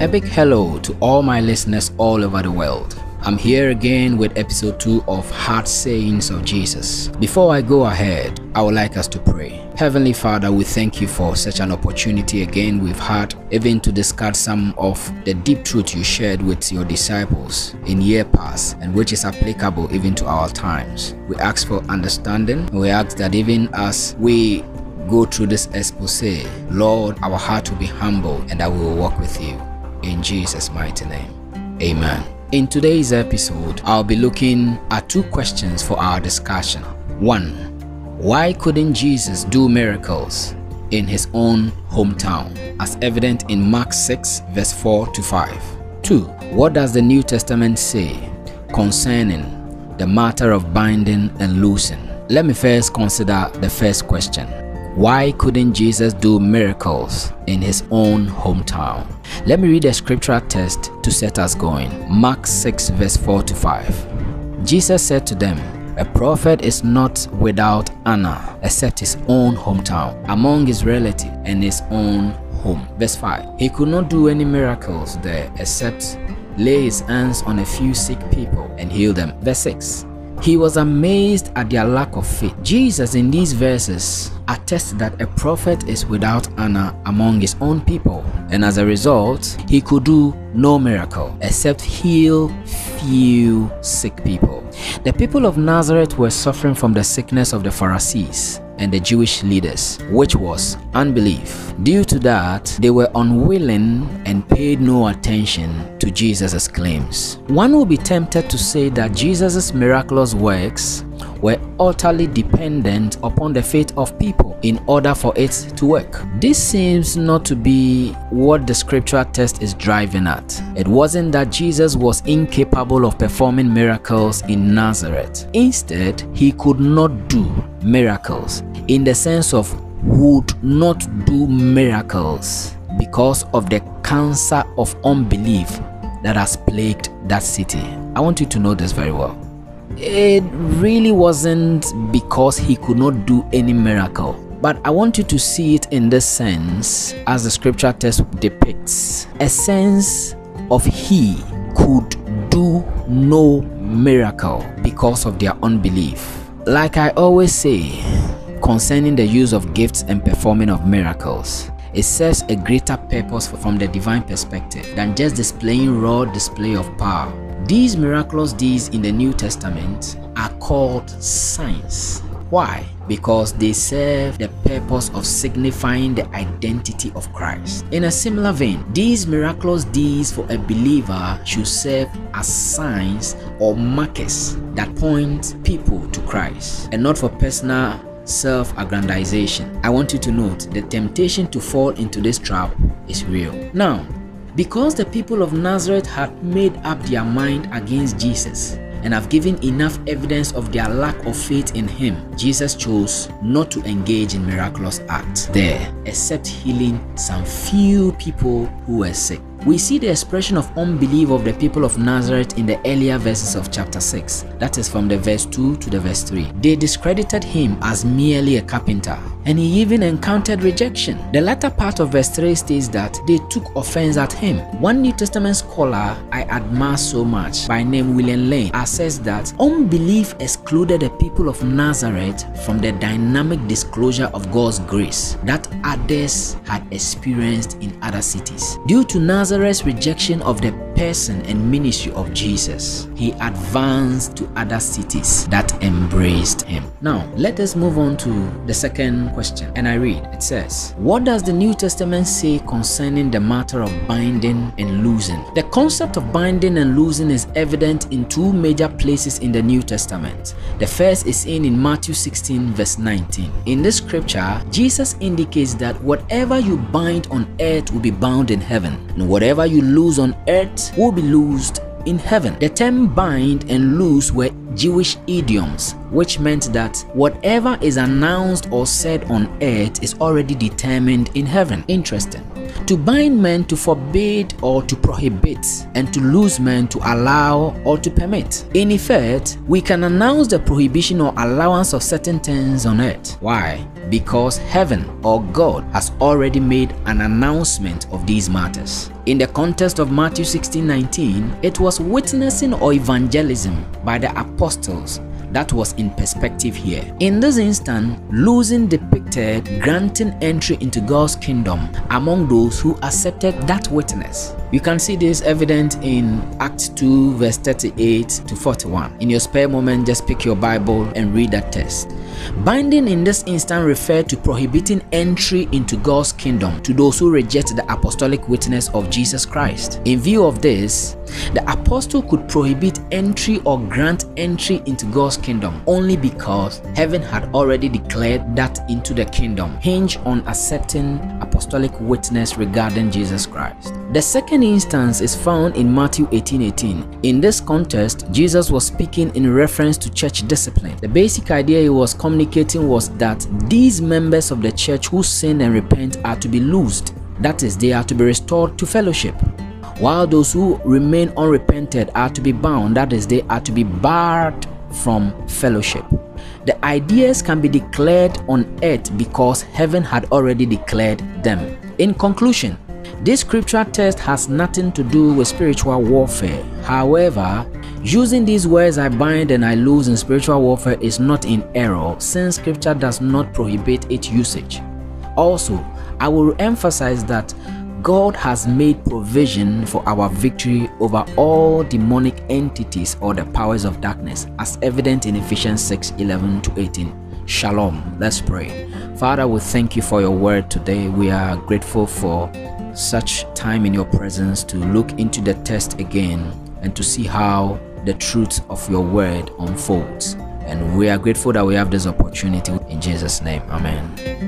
A big hello to all my listeners all over the world. I'm here again with episode 2 of Hard Sayings of Jesus. Before I go ahead, I would like us to pray. Heavenly Father, we thank you for such an opportunity again we've had, even to discuss some of the deep truth you shared with your disciples in year past and which is applicable even to our times. We ask for understanding. We ask that even as we go through this expose, Lord, our heart will be humble and that we will walk with you. In Jesus' mighty name. Amen. In today's episode, I'll be looking at two questions for our discussion. One, why couldn't Jesus do miracles in his own hometown, as evident in Mark 6, verse 4 to 5? Two, what does the New Testament say concerning the matter of binding and loosing? Let me first consider the first question. Why couldn't Jesus do miracles in his own hometown? Let me read a scriptural text to set us going. Mark 6, verse 4 to 5. Jesus said to them, A prophet is not without honor except his own hometown, among his relatives and his own home. Verse 5. He could not do any miracles there except lay his hands on a few sick people and heal them. Verse 6. He was amazed at their lack of faith. Jesus, in these verses, attests that a prophet is without honor among his own people, and as a result, he could do no miracle except heal few sick people. The people of Nazareth were suffering from the sickness of the Pharisees and the Jewish leaders, which was unbelief. Due to that, they were unwilling and paid no attention to Jesus' claims. One will be tempted to say that Jesus' miraculous works were utterly dependent upon the faith of people in order for it to work. This seems not to be what the scriptural text is driving at. It wasn't that Jesus was incapable of performing miracles in Nazareth. Instead, he could not do miracles in the sense of would not do miracles because of the cancer of unbelief that has plagued that city. I want you to know this very well it really wasn't because he could not do any miracle. But I want you to see it in this sense, as the scripture text depicts a sense of he could do no miracle because of their unbelief. Like I always say concerning the use of gifts and performing of miracles, it serves a greater purpose from the divine perspective than just displaying raw display of power these miraculous deeds in the New Testament are called signs. Why? Because they serve the purpose of signifying the identity of Christ. In a similar vein, these miraculous deeds for a believer should serve as signs or markers that point people to Christ and not for personal self aggrandization. I want you to note the temptation to fall into this trap is real. Now, because the people of Nazareth had made up their mind against Jesus and have given enough evidence of their lack of faith in him, Jesus chose not to engage in miraculous acts there except healing some few people who were sick. We see the expression of unbelief of the people of Nazareth in the earlier verses of chapter 6, that is from the verse 2 to the verse 3. They discredited him as merely a carpenter, and he even encountered rejection. The latter part of verse 3 states that they took offense at him. One New Testament scholar I admire so much, by name William Lane, asserts that unbelief excluded the people of Nazareth from the dynamic disclosure of God's grace that others had experienced in other cities. Due to Nazareth Nazareth's rejection of the person and ministry of Jesus, he advanced to other cities that embraced him. Now, let us move on to the second question. And I read, it says, What does the New Testament say concerning the matter of binding and loosing? The concept of binding and loosing is evident in two major places in the New Testament. The first is seen in Matthew 16, verse 19. In this scripture, Jesus indicates that whatever you bind on earth will be bound in heaven, and whatever you loose on earth will be loosed in heaven. The term bind and loose were Jewish idioms, which meant that whatever is announced or said on earth is already determined in heaven. Interesting. To bind men to forbid or to prohibit, and to loose men to allow or to permit. In effect, we can announce the prohibition or allowance of certain things on earth. Why? Because heaven or God has already made an announcement of these matters. In the context of Matthew 16 19, it was witnessing or evangelism by the apostles that was in perspective here. In this instance, loosing depicted granting entry into God's kingdom among those who accepted that witness. You can see this evident in Acts 2 verse 38 to 41. In your spare moment, just pick your Bible and read that text. Binding in this instant referred to prohibiting entry into God's kingdom to those who reject the apostolic witness of Jesus Christ. In view of this, the apostle could prohibit entry or grant entry into God's kingdom only because heaven had already declared that into the kingdom hinge on accepting apostolic witness regarding Jesus Christ. The second instance is found in Matthew 18:18. 18. In this context, Jesus was speaking in reference to church discipline. The basic idea he was communicating was that these members of the church who sin and repent are to be loosed. That is, they are to be restored to fellowship while those who remain unrepented are to be bound, that is, they are to be barred from fellowship. The ideas can be declared on earth because heaven had already declared them. In conclusion, this scripture text has nothing to do with spiritual warfare. However, using these words I bind and I loose in spiritual warfare is not in error since scripture does not prohibit its usage. Also, I will emphasize that God has made provision for our victory over all demonic entities or the powers of darkness, as evident in Ephesians 6 11 to 18. Shalom. Let's pray. Father, we thank you for your word today. We are grateful for such time in your presence to look into the test again and to see how the truth of your word unfolds. And we are grateful that we have this opportunity in Jesus' name. Amen.